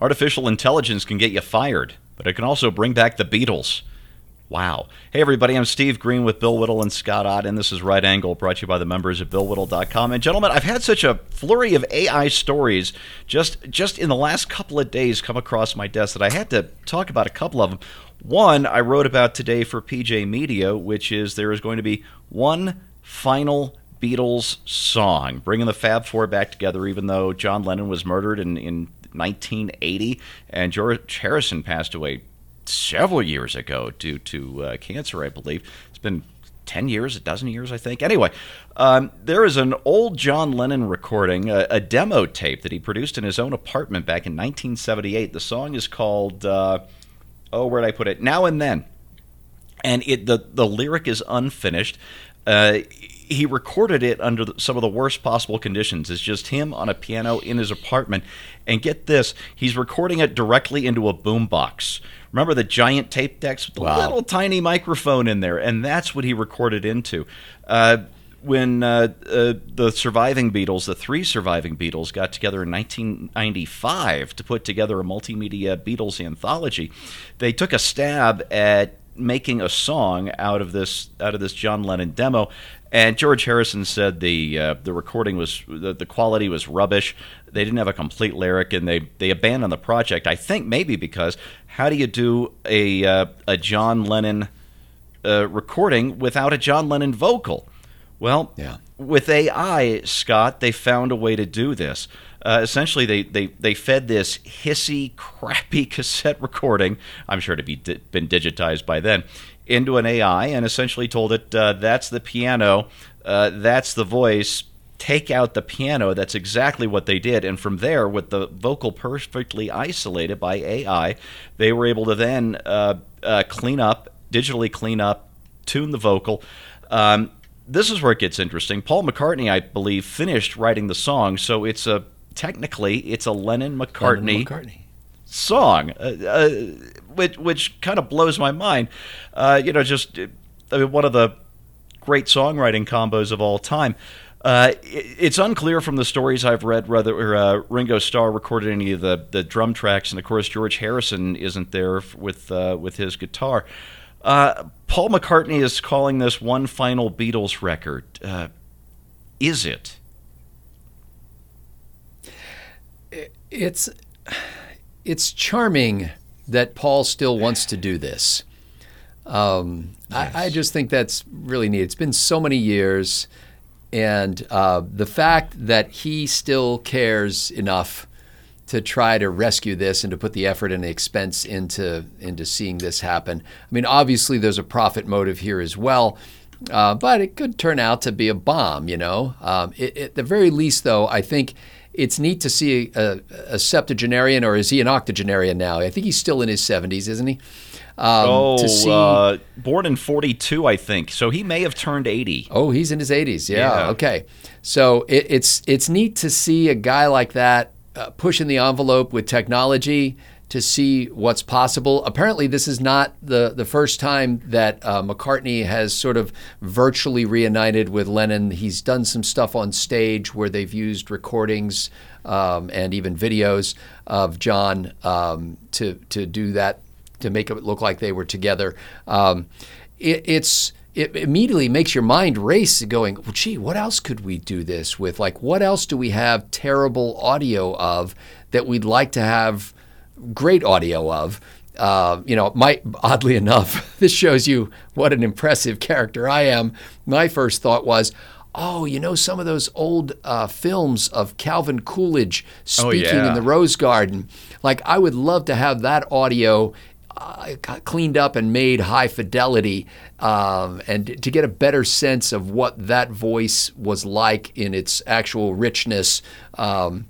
Artificial intelligence can get you fired, but it can also bring back the Beatles. Wow. Hey, everybody, I'm Steve Green with Bill Whittle and Scott Ott, and this is Right Angle, brought to you by the members of BillWhittle.com. And, gentlemen, I've had such a flurry of AI stories just, just in the last couple of days come across my desk that I had to talk about a couple of them. One, I wrote about today for PJ Media, which is there is going to be one final Beatles song, bringing the Fab Four back together, even though John Lennon was murdered in, in 1980 and George Harrison passed away several years ago due to uh, cancer, I believe. It's been 10 years, a dozen years, I think. Anyway, um, there is an old John Lennon recording, a, a, demo tape that he produced in his own apartment back in 1978. The song is called, uh, oh, where'd I put it? Now and Then. And it the, the lyric is unfinished. Uh, he recorded it under some of the worst possible conditions. It's just him on a piano in his apartment. And get this, he's recording it directly into a boombox. Remember the giant tape decks with the wow. little tiny microphone in there? And that's what he recorded into. Uh, when uh, uh, the surviving Beatles, the three surviving Beatles, got together in 1995 to put together a multimedia Beatles anthology, they took a stab at making a song out of this out of this John Lennon demo. And George Harrison said the uh, the recording was the, the quality was rubbish. They didn't have a complete lyric, and they they abandoned the project. I think maybe because how do you do a uh, a John Lennon uh, recording without a John Lennon vocal? Well, yeah. with AI, Scott, they found a way to do this. Uh, essentially, they, they, they fed this hissy, crappy cassette recording, I'm sure to be di- been digitized by then, into an AI and essentially told it uh, that's the piano, uh, that's the voice, take out the piano. That's exactly what they did. And from there, with the vocal perfectly isolated by AI, they were able to then uh, uh, clean up, digitally clean up, tune the vocal. Um, this is where it gets interesting. Paul McCartney, I believe, finished writing the song, so it's a technically it's a Lennon McCartney, McCartney. Song, uh, uh, which which kind of blows my mind. Uh, you know, just uh, one of the great songwriting combos of all time. Uh, it's unclear from the stories I've read whether uh, Ringo Starr recorded any of the, the drum tracks, and of course George Harrison isn't there with with his guitar. Paul McCartney is calling this one final Beatles record. is it? it's it's charming that Paul still wants to do this. Um, yes. I, I, just think that's really neat. It's been so many years, and uh, the fact that he still cares enough to try to rescue this and to put the effort and the expense into into seeing this happen. I mean, obviously, there's a profit motive here as well. Uh, but it could turn out to be a bomb, you know. Um, it, at the very least, though, I think it's neat to see a, a, septuagenarian, or is he an octogenarian now? I think he's still in his 70s, isn't he? Um, oh, see, uh, born in 42, I think. So he may have turned 80. Oh, he's in his 80s. Yeah. yeah. Okay. So it, it's it's neat to see a guy like that uh, pushing the envelope with technology to see what's possible. Apparently, this is not the, the first time that uh, McCartney has sort of virtually reunited with Lennon. He's done some stuff on stage where they've used recordings um, and even videos of John um, to, to do that, to make it look like they were together. Um, it, it's it immediately makes your mind race going, well, gee, what else could we do this with? Like, what else do we have terrible audio of that we'd like to have great audio of. Uh, you know, my oddly enough, this shows you what an impressive character I am. My first thought was, oh, you know, some of those old uh, films of Calvin Coolidge speaking oh, yeah. in the Rose Garden. Like, I would love to have that audio uh, cleaned up and made high fidelity, um, and to get a better sense of what that voice was like in its actual richness. Um,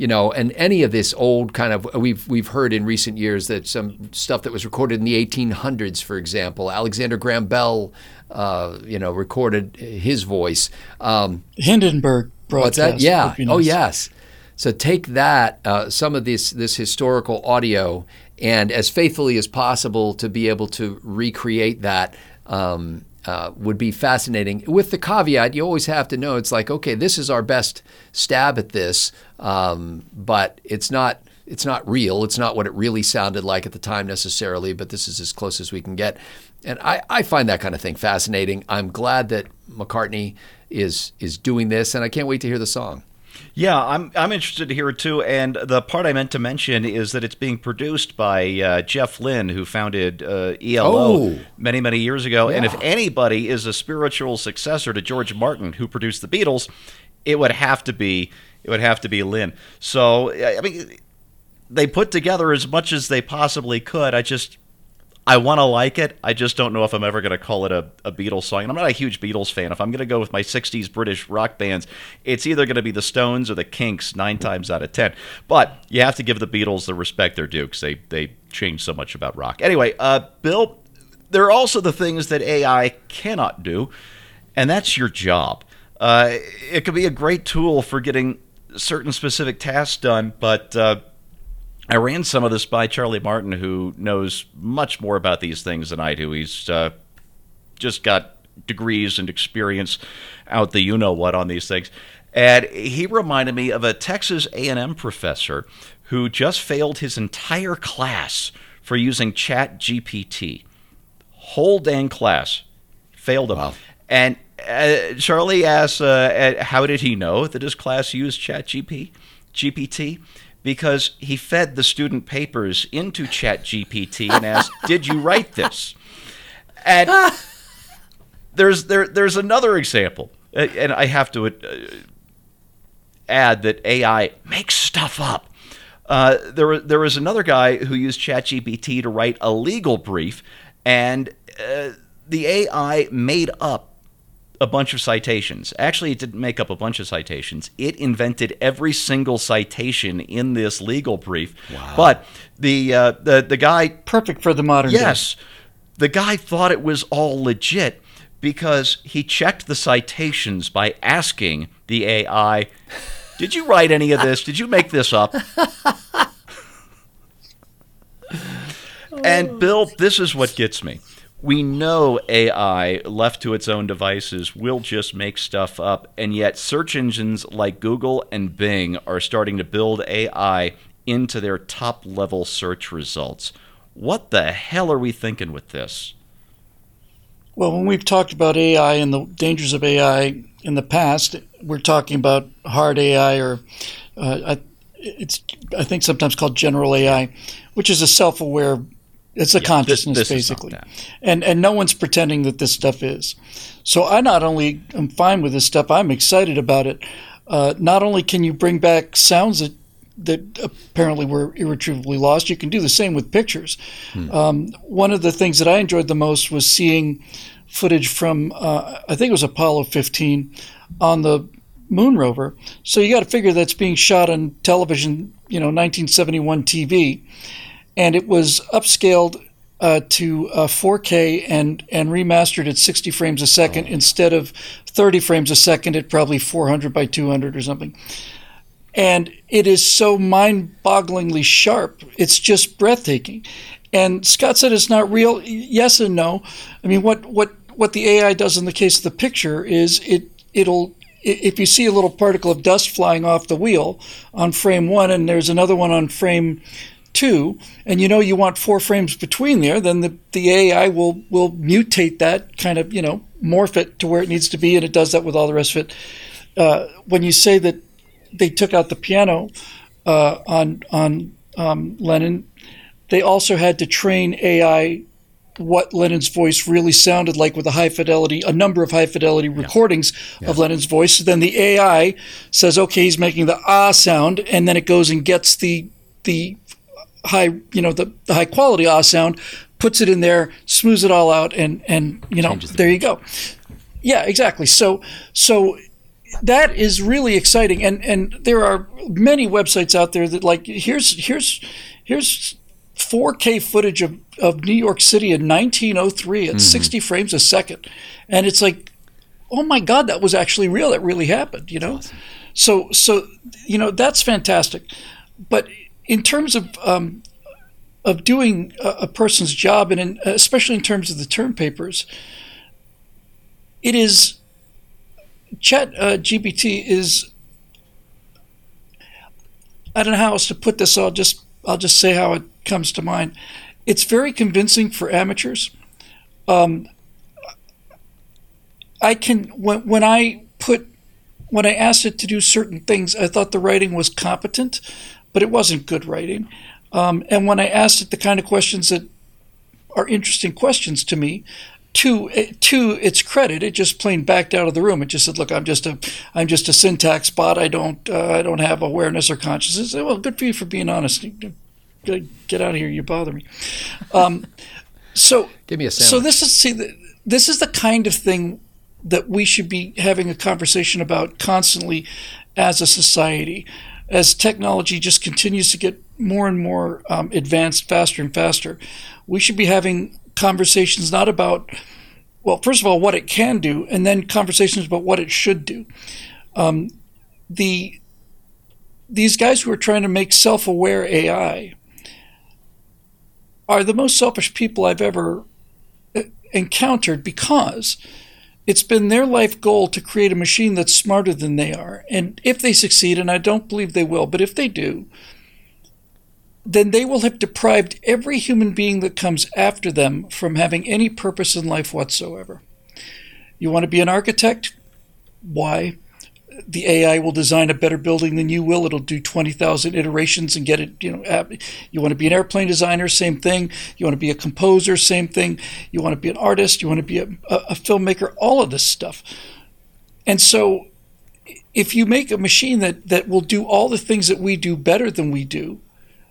you know, and any of this old kind of we've we've heard in recent years that some stuff that was recorded in the 1800s, for example, Alexander Graham Bell, uh, you know, recorded his voice. Um, Hindenburg broadcast. What's that? Yeah. Oh yes. So take that, uh, some of this this historical audio, and as faithfully as possible to be able to recreate that. Um, uh, would be fascinating. With the caveat, you always have to know it's like, okay, this is our best stab at this, um, but it's not it's not real. It's not what it really sounded like at the time necessarily, but this is as close as we can get. And I, I find that kind of thing fascinating. I'm glad that McCartney is is doing this, and I can't wait to hear the song. Yeah, I'm I'm interested to hear it too. And the part I meant to mention is that it's being produced by uh, Jeff Lynne, who founded uh, ELO oh. many many years ago. Yeah. And if anybody is a spiritual successor to George Martin, who produced the Beatles, it would have to be it would have to be Lynne. So I mean, they put together as much as they possibly could. I just I want to like it. I just don't know if I'm ever going to call it a, a Beatles song. And I'm not a huge Beatles fan. If I'm going to go with my 60s British rock bands, it's either going to be the Stones or the Kinks nine times out of ten. But you have to give the Beatles the respect they're due because they, they changed so much about rock. Anyway, uh, Bill, there are also the things that AI cannot do, and that's your job. Uh, it could be a great tool for getting certain specific tasks done, but uh, I ran some of this by Charlie Martin, who knows much more about these things than I do. He's uh, just got degrees and experience out the you know what on these things. And he reminded me of a Texas A&M professor who just failed his entire class for using Chat GPT. Whole dang class failed him. Wow. And uh, Charlie asks, uh, how did he know that his class used Chat GP, GPT? Because he fed the student papers into ChatGPT and asked, "Did you write this?" And there's there there's another example, uh, and I have to uh, add that AI makes stuff up. Uh, there there was another guy who used ChatGPT to write a legal brief, and uh, the AI made up a bunch of citations. Actually, it didn't make up a bunch of citations. It invented every single citation in this legal brief. Wow. But the uh, the the guy perfect for the modern yes, day. the guy thought it was all legit because he checked the citations by asking the AI, "Did you write any of this? Did you make this up?" and Bill, this is what gets me we know AI, left to its own devices, will just make stuff up, and yet search engines like Google and Bing are starting to build AI into their top level search results. What the hell are we thinking with this? Well, when we've talked about AI and the dangers of AI in the past, we're talking about hard AI or uh, it's I think sometimes called general AI, which is a self-aware it's a yeah, consciousness, this, this basically, and and no one's pretending that this stuff is. So I not only am fine with this stuff, I'm excited about it. Uh, not only can you bring back sounds that that apparently were irretrievably lost, you can do the same with pictures. Hmm. Um, one of the things that I enjoyed the most was seeing footage from uh, I think it was Apollo 15 on the moon rover. So you got to figure that's being shot on television, you know, 1971 TV and it was upscaled uh, to uh, 4K and and remastered at 60 frames a second oh. instead of 30 frames a second at probably 400 by 200 or something. And it is so mind-bogglingly sharp. It's just breathtaking. And Scott said it's not real. Yes and no. I mean, what what what the AI does in the case of the picture is it it'll if you see a little particle of dust flying off the wheel on frame one and there's another one on frame two, and you know you want four frames between there, then the, the AI will will mutate that kind of you know morph it to where it needs to be, and it does that with all the rest of it. Uh, when you say that they took out the piano uh, on on um, Lennon, they also had to train AI what Lennon's voice really sounded like with a high fidelity, a number of high fidelity recordings yeah. Yeah. of Lennon's voice. So Then the AI says, okay, he's making the ah sound, and then it goes and gets the the high, you know, the, the high quality ah sound, puts it in there, smooths it all out, and and you know, the there you go. Yeah, exactly. So so that is really exciting, and and there are many websites out there that like here's here's here's 4K footage of, of New York City in 1903 at mm-hmm. 60 frames a second, and it's like, oh my God, that was actually real. That really happened. You know, awesome. so so you know that's fantastic, but in terms of um, of doing a, a, person's job, and in, especially in terms of the term papers, it is Chat uh, GPT is I don't know how else to put this. I'll just I'll just say how it comes to mind. It's very convincing for amateurs. Um, I can when when I put when I asked it to do certain things, I thought the writing was competent, but it wasn't good writing. Um, and when I asked it the kind of questions that are interesting questions to me, to to its credit, it just plain backed out of the room. It just said, "Look, I'm just a I'm just a syntax bot. I don't uh, I don't have awareness or consciousness." Well, good for you for being honest. Get out of here! You bother me. Um, so give me a sandwich. So this is see this is the kind of thing that we should be having a conversation about constantly as a society, as technology just continues to get more and more um, advanced, faster and faster. We should be having conversations not about, well, first of all, what it can do, and then conversations about what it should do. Um, the these guys who are trying to make self-aware AI are the most selfish people I've ever uh, encountered because it's been their life goal to create a machine that's smarter than they are. And if they succeed, and I don't believe they will, but if they do, then they will have deprived every human being that comes after them from having any purpose in life whatsoever. You want to be an architect? Why? The AI will design a better building than you will. It'll do 20,000 iterations and get it, you know, you want to be an airplane designer, same thing. You want to be a composer, same thing. You want to be an artist, you want to be a, a, a filmmaker, all of this stuff. And so if you make a machine that, that will do all the things that we do better than we do,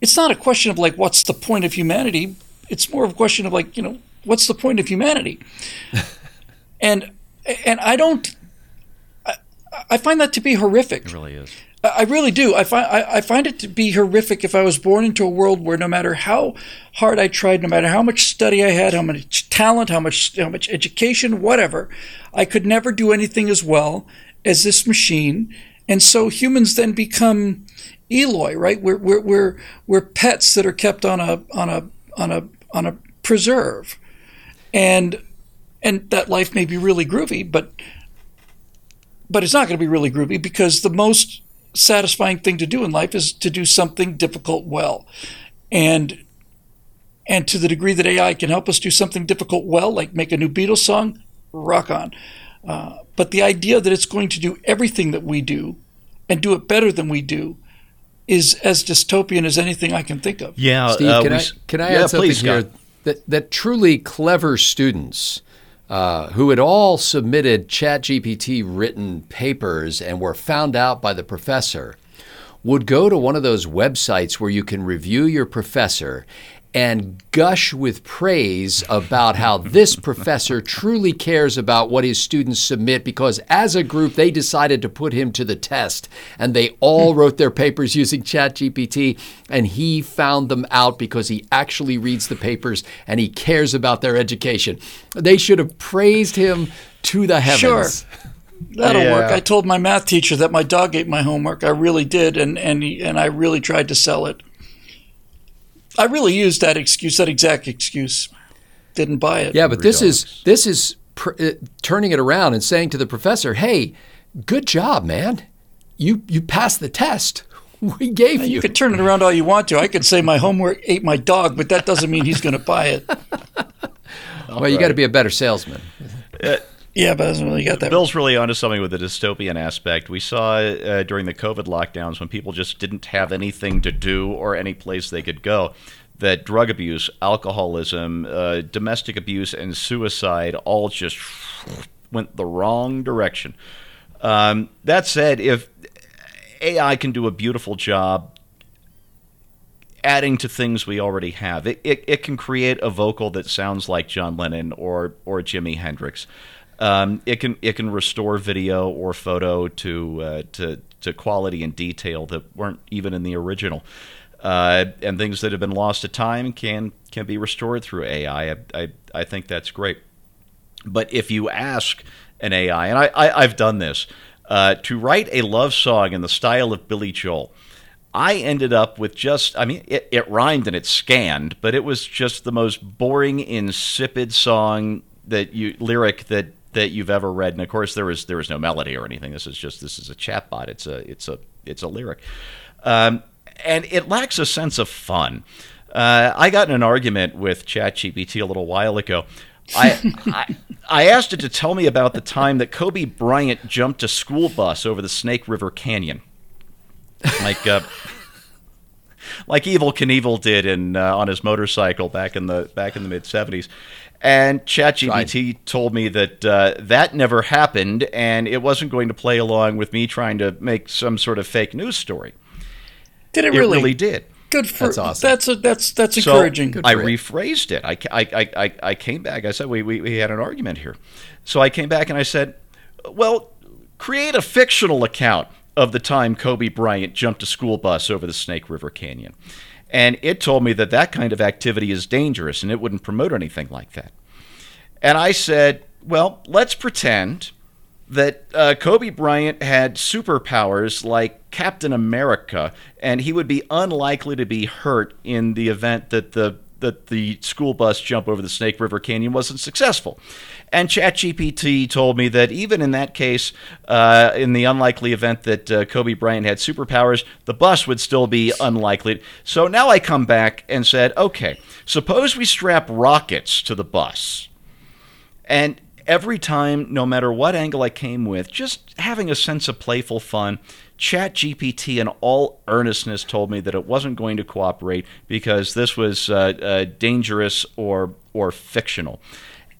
it's not a question of like what's the point of humanity it's more of a question of like you know what's the point of humanity and and i don't I, find that to be horrific it really is I really do. I find I, I, find it to be horrific if I was born into a world where no matter how hard I tried, no matter how much study I had, how much talent, how much how much education, whatever, I could never do anything as well as this machine. And so humans then become Eloi, right? We're, we're, we're, we're pets that are kept on a, on a, on a, on a preserve. And, and that life may be really groovy, but, but it's not going to be really groovy because the most satisfying thing to do in life is to do something difficult well. And, and to the degree that AI can help us do something difficult well, like make a new Beatles song, rock on. Uh, but the idea that it's going to do everything that we do and do it better than we do is as dystopian as anything I can think of. Yeah, Steve, uh, can, I, can I yeah, add something please, here? That, that truly clever students uh, who had all submitted ChatGPT written papers and were found out by the professor would go to one of those websites where you can review your professor and gush with praise about how this professor truly cares about what his students submit because as a group they decided to put him to the test and they all wrote their papers using ChatGPT and he found them out because he actually reads the papers and he cares about their education. They should have praised him to the heavens. Sure. That'll yeah. work. I told my math teacher that my dog ate my homework. I really did, and and he, and I really tried to sell it. I really used that excuse, that exact excuse. Didn't buy it. Yeah, but this is this is pr- uh, turning it around and saying to the professor, "Hey, good job, man. You you passed the test. We gave you." You could turn it around all you want to. I could say my homework ate my dog, but that doesn't mean he's going to buy it. well, right. you got to be a better salesman. Uh, yeah, but doesn't really got that. Bill's really onto something with the dystopian aspect. We saw uh, during the COVID lockdowns when people just didn't have anything to do or any place they could go that drug abuse, alcoholism, uh, domestic abuse, and suicide all just went the wrong direction. Um, that said, if AI can do a beautiful job adding to things we already have, it, it, it can create a vocal that sounds like John Lennon or, or Jimi Hendrix. Um, it can it can restore video or photo to uh, to to quality and detail that weren't even in the original. Uh, and things that have been lost to time can can be restored through AI. I, I, I think that's great. But if you ask an AI, and I, I have done this, uh, to write a love song in the style of Billy Joel, I ended up with just I mean it, it rhymed and it scanned, but it was just the most boring, insipid song that you lyric that that you've ever read. And of course, there is there is no melody or anything. This is just this is a chatbot. It's a it's a it's a lyric. Um, and it lacks a sense of fun. Uh, I got in an argument with ChatGPT a little while ago. I, I, I asked it to tell me about the time that Kobe Bryant jumped a school bus over the Snake River Canyon, like uh, like Evel Knievel did in uh, on his motorcycle back in the back in the mid '70s. And ChatGPT right. told me that uh, that never happened, and it wasn't going to play along with me trying to make some sort of fake news story. Did it really? It really did. Good for that's awesome. That's a, that's that's encouraging. So I rephrased it. I, I, I, I came back. I said we, we we had an argument here, so I came back and I said, well, create a fictional account of the time Kobe Bryant jumped a school bus over the Snake River Canyon. And it told me that that kind of activity is dangerous and it wouldn't promote anything like that. And I said, well, let's pretend that uh, Kobe Bryant had superpowers like Captain America, and he would be unlikely to be hurt in the event that the that the school bus jump over the Snake River Canyon wasn't successful. And ChatGPT told me that even in that case, uh, in the unlikely event that uh, Kobe Bryant had superpowers, the bus would still be unlikely. So now I come back and said, okay, suppose we strap rockets to the bus. And every time, no matter what angle I came with, just having a sense of playful fun, ChatGPT, in all earnestness, told me that it wasn't going to cooperate because this was uh, uh, dangerous or or fictional.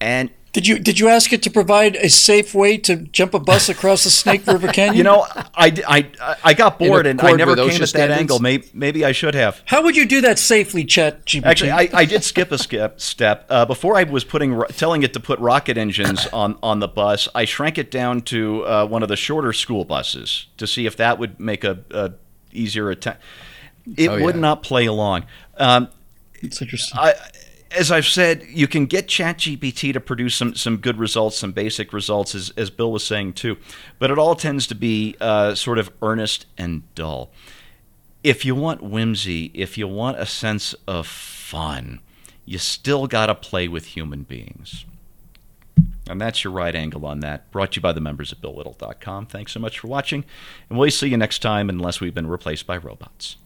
And did you did you ask it to provide a safe way to jump a bus across the Snake River Canyon? You know, I, I, I got bored and I never came at that standards? angle. Maybe, maybe I should have. How would you do that safely, Chet? GPT? Actually, I, I did skip a skip step. Uh, before I was putting telling it to put rocket engines on, on the bus, I shrank it down to uh, one of the shorter school buses to see if that would make a, a easier attempt. It oh, would yeah. not play along. Um, it's interesting. I, as I've said, you can get ChatGPT to produce some, some good results, some basic results, as, as Bill was saying too. But it all tends to be uh, sort of earnest and dull. If you want whimsy, if you want a sense of fun, you still got to play with human beings. And that's your right angle on that. Brought to you by the members at BillWhittle.com. Thanks so much for watching, and we'll see you next time unless we've been replaced by robots.